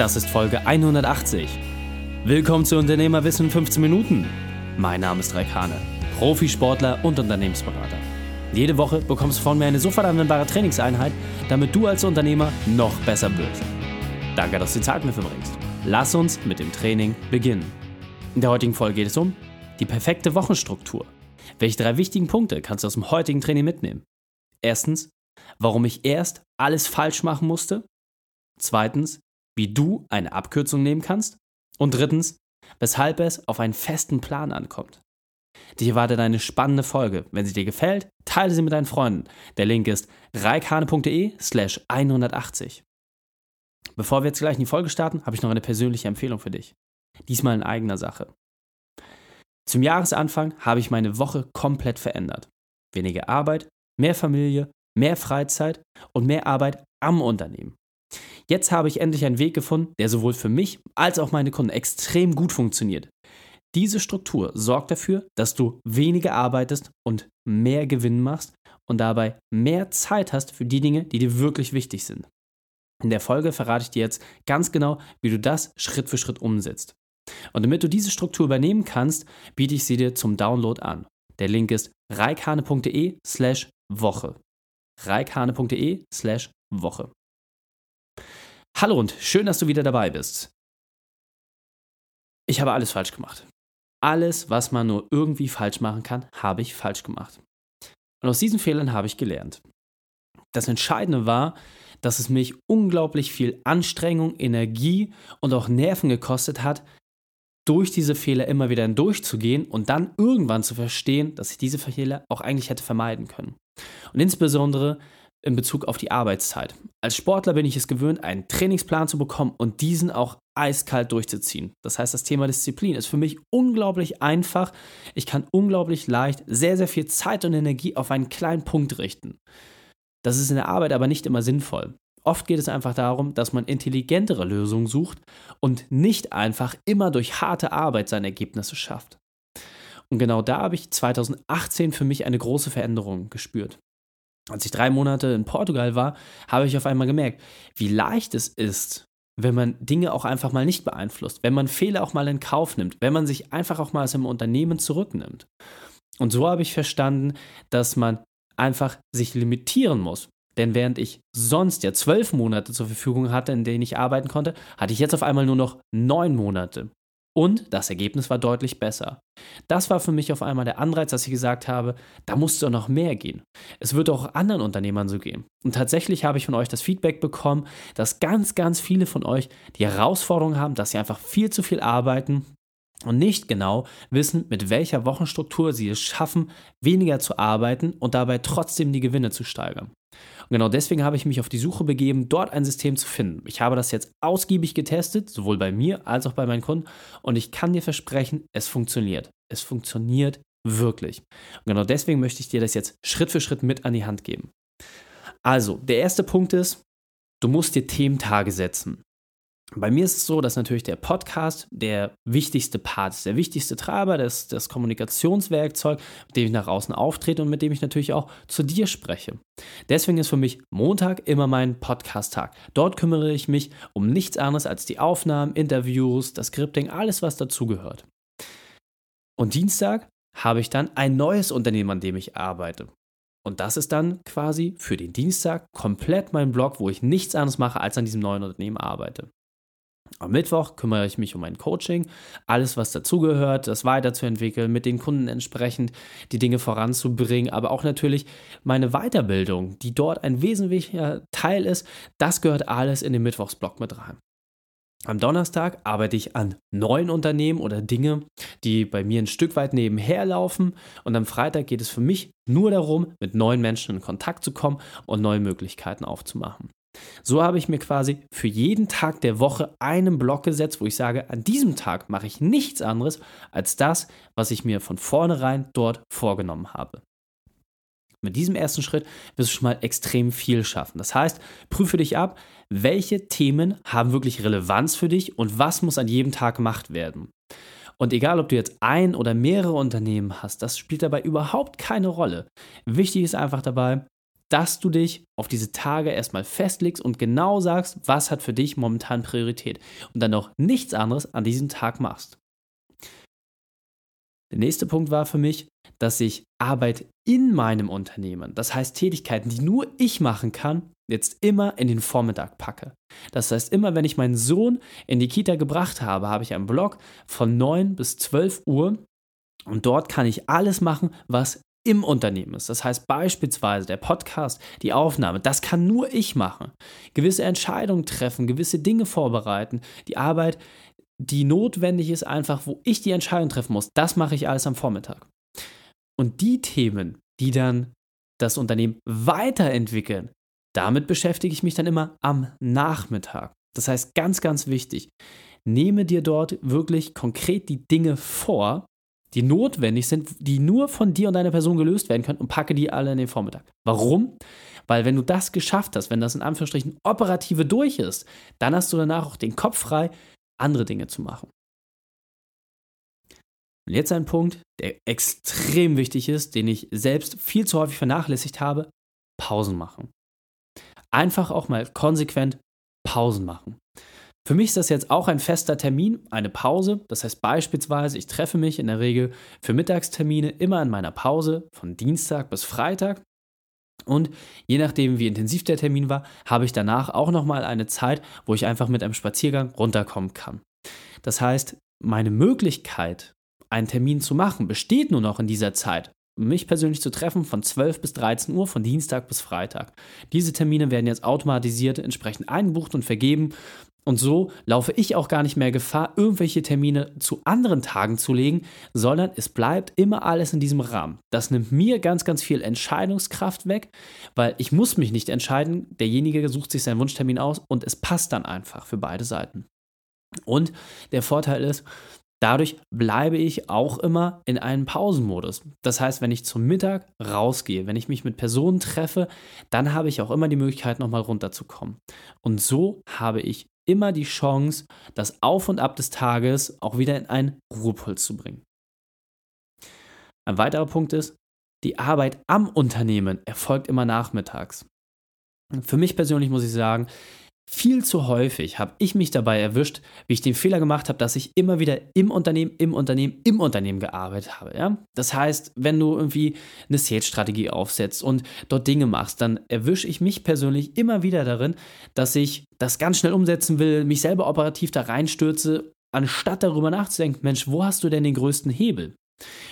Das ist Folge 180. Willkommen zu Unternehmerwissen in 15 Minuten. Mein Name ist Raik Hane, Profisportler und Unternehmensberater. Jede Woche bekommst du von mir eine sofort anwendbare Trainingseinheit, damit du als Unternehmer noch besser wirst. Danke, dass du die Zeit mit verbringst. Lass uns mit dem Training beginnen. In der heutigen Folge geht es um die perfekte Wochenstruktur. Welche drei wichtigen Punkte kannst du aus dem heutigen Training mitnehmen? Erstens, warum ich erst alles falsch machen musste. Zweitens, wie du eine Abkürzung nehmen kannst. Und drittens, weshalb es auf einen festen Plan ankommt. Dich erwartet eine spannende Folge. Wenn sie dir gefällt, teile sie mit deinen Freunden. Der Link ist reikane.de slash 180. Bevor wir jetzt gleich in die Folge starten, habe ich noch eine persönliche Empfehlung für dich. Diesmal in eigener Sache. Zum Jahresanfang habe ich meine Woche komplett verändert. Weniger Arbeit, mehr Familie, mehr Freizeit und mehr Arbeit am Unternehmen. Jetzt habe ich endlich einen Weg gefunden, der sowohl für mich als auch meine Kunden extrem gut funktioniert. Diese Struktur sorgt dafür, dass du weniger arbeitest und mehr Gewinn machst und dabei mehr Zeit hast für die Dinge, die dir wirklich wichtig sind. In der Folge verrate ich dir jetzt ganz genau, wie du das Schritt für Schritt umsetzt. Und damit du diese Struktur übernehmen kannst, biete ich sie dir zum Download an. Der Link ist reikane.de slash Woche. reikane.de slash Woche. Hallo und schön, dass du wieder dabei bist. Ich habe alles falsch gemacht. Alles, was man nur irgendwie falsch machen kann, habe ich falsch gemacht. Und aus diesen Fehlern habe ich gelernt. Das Entscheidende war, dass es mich unglaublich viel Anstrengung, Energie und auch Nerven gekostet hat, durch diese Fehler immer wieder hindurchzugehen und dann irgendwann zu verstehen, dass ich diese Fehler auch eigentlich hätte vermeiden können. Und insbesondere in Bezug auf die Arbeitszeit. Als Sportler bin ich es gewöhnt, einen Trainingsplan zu bekommen und diesen auch eiskalt durchzuziehen. Das heißt, das Thema Disziplin ist für mich unglaublich einfach. Ich kann unglaublich leicht sehr, sehr viel Zeit und Energie auf einen kleinen Punkt richten. Das ist in der Arbeit aber nicht immer sinnvoll. Oft geht es einfach darum, dass man intelligentere Lösungen sucht und nicht einfach immer durch harte Arbeit seine Ergebnisse schafft. Und genau da habe ich 2018 für mich eine große Veränderung gespürt. Als ich drei Monate in Portugal war, habe ich auf einmal gemerkt, wie leicht es ist, wenn man Dinge auch einfach mal nicht beeinflusst, wenn man Fehler auch mal in Kauf nimmt, wenn man sich einfach auch mal aus dem Unternehmen zurücknimmt. Und so habe ich verstanden, dass man einfach sich limitieren muss. Denn während ich sonst ja zwölf Monate zur Verfügung hatte, in denen ich arbeiten konnte, hatte ich jetzt auf einmal nur noch neun Monate. Und das Ergebnis war deutlich besser. Das war für mich auf einmal der Anreiz, dass ich gesagt habe, da musst du noch mehr gehen. Es wird auch anderen Unternehmern so gehen. Und tatsächlich habe ich von euch das Feedback bekommen, dass ganz, ganz viele von euch die Herausforderung haben, dass sie einfach viel zu viel arbeiten und nicht genau wissen, mit welcher Wochenstruktur sie es schaffen, weniger zu arbeiten und dabei trotzdem die Gewinne zu steigern. Und genau deswegen habe ich mich auf die Suche begeben, dort ein System zu finden. Ich habe das jetzt ausgiebig getestet, sowohl bei mir als auch bei meinen Kunden. Und ich kann dir versprechen, es funktioniert. Es funktioniert wirklich. Und genau deswegen möchte ich dir das jetzt Schritt für Schritt mit an die Hand geben. Also, der erste Punkt ist, du musst dir Thementage setzen. Bei mir ist es so, dass natürlich der Podcast der wichtigste Part ist, der wichtigste Treiber, das, das Kommunikationswerkzeug, mit dem ich nach außen auftrete und mit dem ich natürlich auch zu dir spreche. Deswegen ist für mich Montag immer mein Podcast-Tag. Dort kümmere ich mich um nichts anderes als die Aufnahmen, Interviews, das Scripting, alles, was dazugehört. Und Dienstag habe ich dann ein neues Unternehmen, an dem ich arbeite. Und das ist dann quasi für den Dienstag komplett mein Blog, wo ich nichts anderes mache, als an diesem neuen Unternehmen arbeite. Am Mittwoch kümmere ich mich um mein Coaching, alles, was dazugehört, das weiterzuentwickeln, mit den Kunden entsprechend die Dinge voranzubringen, aber auch natürlich meine Weiterbildung, die dort ein wesentlicher Teil ist, das gehört alles in den Mittwochsblock mit rein. Am Donnerstag arbeite ich an neuen Unternehmen oder Dinge, die bei mir ein Stück weit nebenher laufen. Und am Freitag geht es für mich nur darum, mit neuen Menschen in Kontakt zu kommen und neue Möglichkeiten aufzumachen. So habe ich mir quasi für jeden Tag der Woche einen Block gesetzt, wo ich sage, an diesem Tag mache ich nichts anderes als das, was ich mir von vornherein dort vorgenommen habe. Mit diesem ersten Schritt wirst du schon mal extrem viel schaffen. Das heißt, prüfe dich ab, welche Themen haben wirklich Relevanz für dich und was muss an jedem Tag gemacht werden. Und egal, ob du jetzt ein oder mehrere Unternehmen hast, das spielt dabei überhaupt keine Rolle. Wichtig ist einfach dabei, dass du dich auf diese Tage erstmal festlegst und genau sagst, was hat für dich momentan Priorität und dann auch nichts anderes an diesem Tag machst. Der nächste Punkt war für mich, dass ich Arbeit in meinem Unternehmen, das heißt Tätigkeiten, die nur ich machen kann, jetzt immer in den Vormittag packe. Das heißt, immer wenn ich meinen Sohn in die Kita gebracht habe, habe ich einen Blog von 9 bis 12 Uhr und dort kann ich alles machen, was im Unternehmen ist. Das heißt beispielsweise der Podcast, die Aufnahme, das kann nur ich machen. Gewisse Entscheidungen treffen, gewisse Dinge vorbereiten, die Arbeit, die notwendig ist, einfach wo ich die Entscheidung treffen muss, das mache ich alles am Vormittag. Und die Themen, die dann das Unternehmen weiterentwickeln, damit beschäftige ich mich dann immer am Nachmittag. Das heißt, ganz, ganz wichtig, nehme dir dort wirklich konkret die Dinge vor, die notwendig sind, die nur von dir und deiner Person gelöst werden können und packe die alle in den Vormittag. Warum? Weil wenn du das geschafft hast, wenn das in Anführungsstrichen operative durch ist, dann hast du danach auch den Kopf frei, andere Dinge zu machen. Und jetzt ein Punkt, der extrem wichtig ist, den ich selbst viel zu häufig vernachlässigt habe, Pausen machen. Einfach auch mal konsequent Pausen machen. Für mich ist das jetzt auch ein fester Termin, eine Pause. Das heißt beispielsweise, ich treffe mich in der Regel für Mittagstermine immer in meiner Pause von Dienstag bis Freitag. Und je nachdem, wie intensiv der Termin war, habe ich danach auch nochmal eine Zeit, wo ich einfach mit einem Spaziergang runterkommen kann. Das heißt, meine Möglichkeit, einen Termin zu machen, besteht nur noch in dieser Zeit mich persönlich zu treffen von 12 bis 13 Uhr, von Dienstag bis Freitag. Diese Termine werden jetzt automatisiert entsprechend eingebucht und vergeben. Und so laufe ich auch gar nicht mehr Gefahr, irgendwelche Termine zu anderen Tagen zu legen, sondern es bleibt immer alles in diesem Rahmen. Das nimmt mir ganz, ganz viel Entscheidungskraft weg, weil ich muss mich nicht entscheiden. Derjenige sucht sich seinen Wunschtermin aus und es passt dann einfach für beide Seiten. Und der Vorteil ist, Dadurch bleibe ich auch immer in einem Pausenmodus. Das heißt, wenn ich zum Mittag rausgehe, wenn ich mich mit Personen treffe, dann habe ich auch immer die Möglichkeit, nochmal runterzukommen. Und so habe ich immer die Chance, das Auf und Ab des Tages auch wieder in einen Ruhepuls zu bringen. Ein weiterer Punkt ist, die Arbeit am Unternehmen erfolgt immer nachmittags. Für mich persönlich muss ich sagen, viel zu häufig habe ich mich dabei erwischt, wie ich den Fehler gemacht habe, dass ich immer wieder im Unternehmen, im Unternehmen, im Unternehmen gearbeitet habe. Ja? Das heißt, wenn du irgendwie eine Sales-Strategie aufsetzt und dort Dinge machst, dann erwische ich mich persönlich immer wieder darin, dass ich das ganz schnell umsetzen will, mich selber operativ da reinstürze, anstatt darüber nachzudenken, Mensch, wo hast du denn den größten Hebel?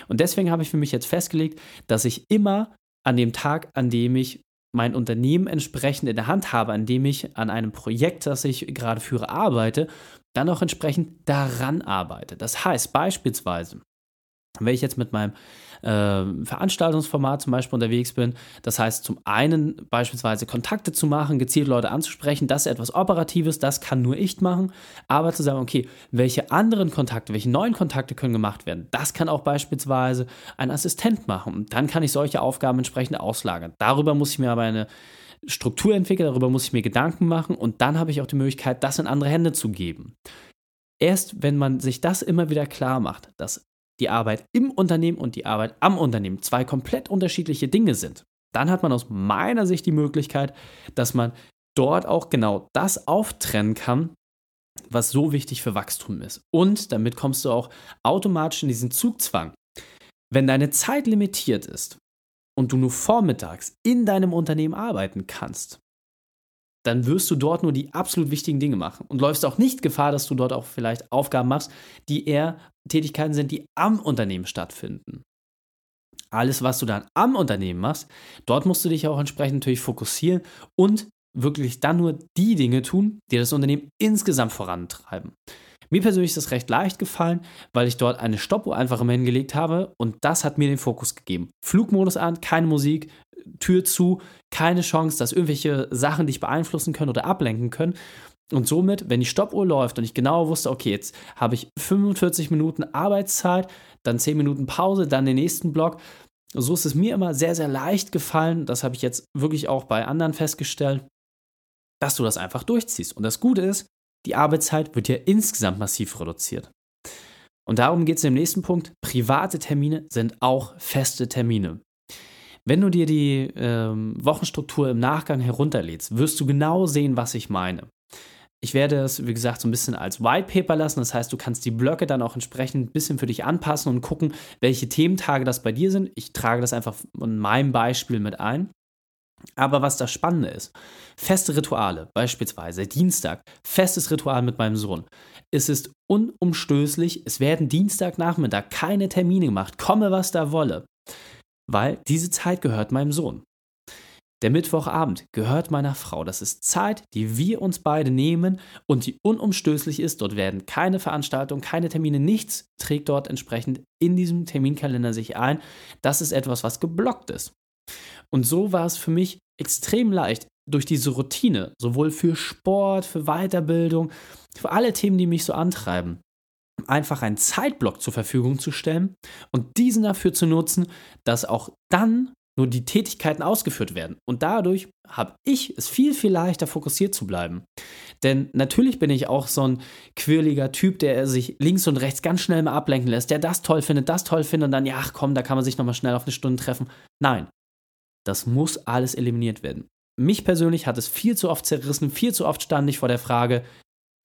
Und deswegen habe ich für mich jetzt festgelegt, dass ich immer an dem Tag, an dem ich mein Unternehmen entsprechend in der Hand habe, an dem ich an einem Projekt, das ich gerade führe, arbeite, dann auch entsprechend daran arbeite. Das heißt beispielsweise, wenn ich jetzt mit meinem äh, Veranstaltungsformat zum Beispiel unterwegs bin, das heißt zum einen beispielsweise Kontakte zu machen, gezielt Leute anzusprechen, das ist etwas Operatives, das kann nur ich machen, aber zu sagen, okay, welche anderen Kontakte, welche neuen Kontakte können gemacht werden, das kann auch beispielsweise ein Assistent machen. Dann kann ich solche Aufgaben entsprechend auslagern. Darüber muss ich mir aber eine Struktur entwickeln, darüber muss ich mir Gedanken machen und dann habe ich auch die Möglichkeit, das in andere Hände zu geben. Erst wenn man sich das immer wieder klar macht, dass die Arbeit im Unternehmen und die Arbeit am Unternehmen zwei komplett unterschiedliche Dinge sind, dann hat man aus meiner Sicht die Möglichkeit, dass man dort auch genau das auftrennen kann, was so wichtig für Wachstum ist. Und damit kommst du auch automatisch in diesen Zugzwang. Wenn deine Zeit limitiert ist und du nur vormittags in deinem Unternehmen arbeiten kannst, dann wirst du dort nur die absolut wichtigen Dinge machen und läufst auch nicht Gefahr, dass du dort auch vielleicht Aufgaben machst, die eher Tätigkeiten sind, die am Unternehmen stattfinden. Alles, was du dann am Unternehmen machst, dort musst du dich auch entsprechend natürlich fokussieren und wirklich dann nur die Dinge tun, die das Unternehmen insgesamt vorantreiben. Mir persönlich ist das recht leicht gefallen, weil ich dort eine Stoppuhr einfach immer hingelegt habe und das hat mir den Fokus gegeben. Flugmodus an, keine Musik, Tür zu, keine Chance, dass irgendwelche Sachen dich beeinflussen können oder ablenken können. Und somit, wenn die Stoppuhr läuft und ich genau wusste, okay, jetzt habe ich 45 Minuten Arbeitszeit, dann 10 Minuten Pause, dann den nächsten Block. So ist es mir immer sehr, sehr leicht gefallen. Das habe ich jetzt wirklich auch bei anderen festgestellt, dass du das einfach durchziehst. Und das Gute ist, die Arbeitszeit wird ja insgesamt massiv reduziert. Und darum geht es im nächsten Punkt. Private Termine sind auch feste Termine. Wenn du dir die ähm, Wochenstruktur im Nachgang herunterlädst, wirst du genau sehen, was ich meine. Ich werde es, wie gesagt, so ein bisschen als White Paper lassen. Das heißt, du kannst die Blöcke dann auch entsprechend ein bisschen für dich anpassen und gucken, welche Thementage das bei dir sind. Ich trage das einfach in meinem Beispiel mit ein. Aber was das Spannende ist, feste Rituale, beispielsweise Dienstag, festes Ritual mit meinem Sohn. Es ist unumstößlich, es werden Dienstagnachmittag keine Termine gemacht, komme was da wolle, weil diese Zeit gehört meinem Sohn. Der Mittwochabend gehört meiner Frau. Das ist Zeit, die wir uns beide nehmen und die unumstößlich ist. Dort werden keine Veranstaltungen, keine Termine, nichts trägt dort entsprechend in diesem Terminkalender sich ein. Das ist etwas, was geblockt ist. Und so war es für mich extrem leicht, durch diese Routine, sowohl für Sport, für Weiterbildung, für alle Themen, die mich so antreiben, einfach einen Zeitblock zur Verfügung zu stellen und diesen dafür zu nutzen, dass auch dann nur die Tätigkeiten ausgeführt werden. Und dadurch habe ich es viel, viel leichter fokussiert zu bleiben. Denn natürlich bin ich auch so ein quirliger Typ, der sich links und rechts ganz schnell mal ablenken lässt, der das toll findet, das toll findet und dann, ja, ach komm, da kann man sich nochmal schnell auf eine Stunde treffen. Nein, das muss alles eliminiert werden. Mich persönlich hat es viel zu oft zerrissen, viel zu oft stand ich vor der Frage,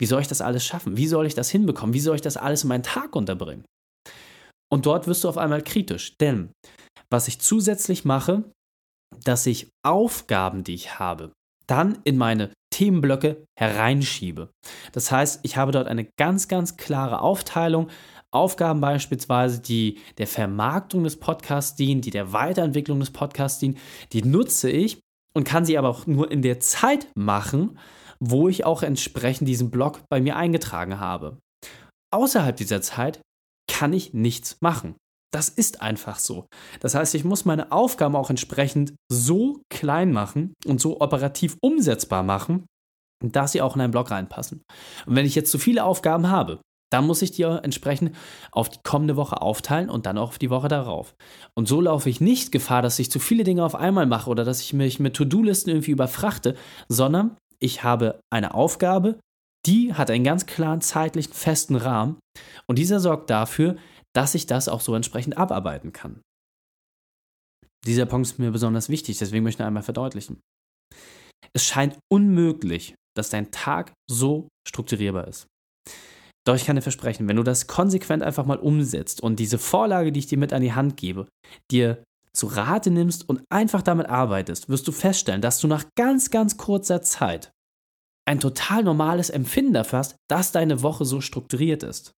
wie soll ich das alles schaffen? Wie soll ich das hinbekommen? Wie soll ich das alles in meinen Tag unterbringen? Und dort wirst du auf einmal kritisch, denn was ich zusätzlich mache, dass ich Aufgaben, die ich habe, dann in meine Themenblöcke hereinschiebe. Das heißt, ich habe dort eine ganz, ganz klare Aufteilung. Aufgaben beispielsweise, die der Vermarktung des Podcasts dienen, die der Weiterentwicklung des Podcasts dienen, die nutze ich und kann sie aber auch nur in der Zeit machen, wo ich auch entsprechend diesen Blog bei mir eingetragen habe. Außerhalb dieser Zeit kann ich nichts machen. Das ist einfach so. Das heißt, ich muss meine Aufgaben auch entsprechend so klein machen und so operativ umsetzbar machen, dass sie auch in einen Blog reinpassen. Und wenn ich jetzt zu viele Aufgaben habe, dann muss ich die entsprechend auf die kommende Woche aufteilen und dann auch auf die Woche darauf. Und so laufe ich nicht Gefahr, dass ich zu viele Dinge auf einmal mache oder dass ich mich mit To-Do-Listen irgendwie überfrachte, sondern ich habe eine Aufgabe, die hat einen ganz klaren zeitlichen festen Rahmen und dieser sorgt dafür, dass ich das auch so entsprechend abarbeiten kann. Dieser Punkt ist mir besonders wichtig, deswegen möchte ich einmal verdeutlichen. Es scheint unmöglich, dass dein Tag so strukturierbar ist. Doch ich kann dir versprechen, wenn du das konsequent einfach mal umsetzt und diese Vorlage, die ich dir mit an die Hand gebe, dir zu Rate nimmst und einfach damit arbeitest, wirst du feststellen, dass du nach ganz, ganz kurzer Zeit ein total normales Empfinden hast, dass deine Woche so strukturiert ist.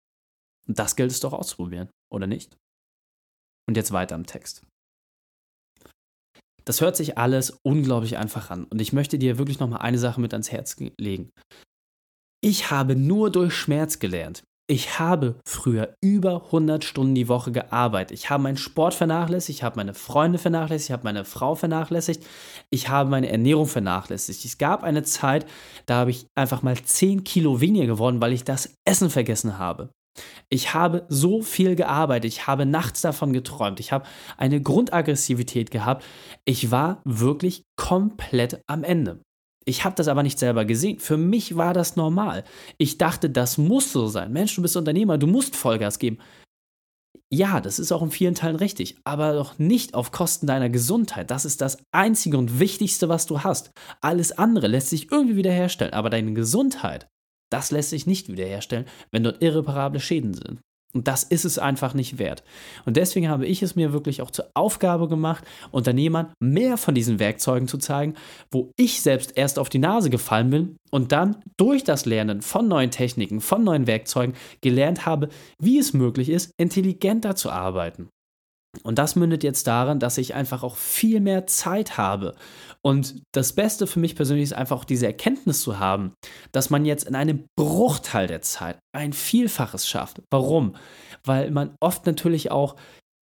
Und das gilt es doch auszuprobieren, oder nicht? Und jetzt weiter im Text. Das hört sich alles unglaublich einfach an und ich möchte dir wirklich nochmal eine Sache mit ans Herz legen. Ich habe nur durch Schmerz gelernt. Ich habe früher über 100 Stunden die Woche gearbeitet. Ich habe meinen Sport vernachlässigt, ich habe meine Freunde vernachlässigt, ich habe meine Frau vernachlässigt, ich habe meine Ernährung vernachlässigt. Es gab eine Zeit, da habe ich einfach mal 10 Kilo weniger geworden, weil ich das Essen vergessen habe. Ich habe so viel gearbeitet, ich habe nachts davon geträumt, ich habe eine Grundaggressivität gehabt. Ich war wirklich komplett am Ende. Ich habe das aber nicht selber gesehen. Für mich war das normal. Ich dachte, das muss so sein. Mensch, du bist Unternehmer, du musst Vollgas geben. Ja, das ist auch in vielen Teilen richtig, aber doch nicht auf Kosten deiner Gesundheit. Das ist das Einzige und Wichtigste, was du hast. Alles andere lässt sich irgendwie wiederherstellen, aber deine Gesundheit, das lässt sich nicht wiederherstellen, wenn dort irreparable Schäden sind. Und das ist es einfach nicht wert. Und deswegen habe ich es mir wirklich auch zur Aufgabe gemacht, Unternehmern mehr von diesen Werkzeugen zu zeigen, wo ich selbst erst auf die Nase gefallen bin und dann durch das Lernen von neuen Techniken, von neuen Werkzeugen gelernt habe, wie es möglich ist, intelligenter zu arbeiten. Und das mündet jetzt daran, dass ich einfach auch viel mehr Zeit habe. Und das Beste für mich persönlich ist einfach auch diese Erkenntnis zu haben, dass man jetzt in einem Bruchteil der Zeit ein Vielfaches schafft. Warum? Weil man oft natürlich auch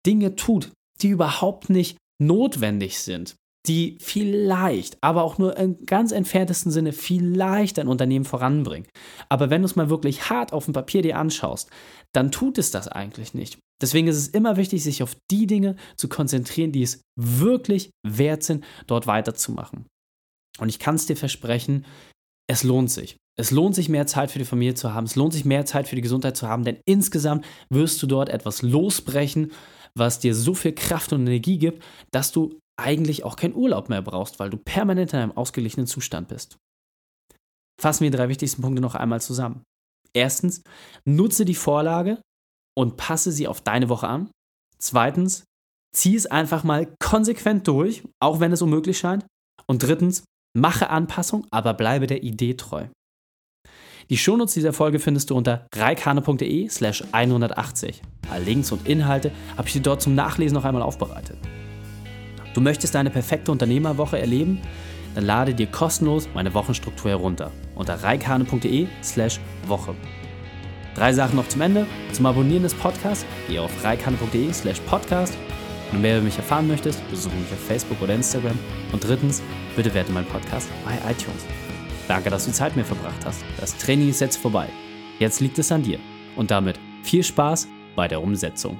Dinge tut, die überhaupt nicht notwendig sind die vielleicht, aber auch nur im ganz entferntesten Sinne vielleicht ein Unternehmen voranbringen. Aber wenn du es mal wirklich hart auf dem Papier dir anschaust, dann tut es das eigentlich nicht. Deswegen ist es immer wichtig, sich auf die Dinge zu konzentrieren, die es wirklich wert sind, dort weiterzumachen. Und ich kann es dir versprechen, es lohnt sich. Es lohnt sich, mehr Zeit für die Familie zu haben. Es lohnt sich, mehr Zeit für die Gesundheit zu haben, denn insgesamt wirst du dort etwas losbrechen, was dir so viel Kraft und Energie gibt, dass du eigentlich auch keinen Urlaub mehr brauchst, weil du permanent in einem ausgeglichenen Zustand bist. Fassen wir die drei wichtigsten Punkte noch einmal zusammen. Erstens, nutze die Vorlage und passe sie auf deine Woche an. Zweitens, zieh es einfach mal konsequent durch, auch wenn es unmöglich scheint. Und drittens, mache Anpassung, aber bleibe der Idee treu. Die Shownotes dieser Folge findest du unter reikane.de slash 180. Alle Links und Inhalte habe ich dir dort zum Nachlesen noch einmal aufbereitet. Du möchtest deine perfekte Unternehmerwoche erleben? Dann lade dir kostenlos meine Wochenstruktur herunter unter reikane.de slash Woche. Drei Sachen noch zum Ende. Zum Abonnieren des Podcasts geh auf reikane.de slash podcast. Wenn du mehr über mich erfahren möchtest, besuche mich auf Facebook oder Instagram. Und drittens, bitte werte meinen Podcast bei iTunes. Danke, dass du Zeit mit mir verbracht hast. Das Training ist jetzt vorbei. Jetzt liegt es an dir. Und damit viel Spaß bei der Umsetzung.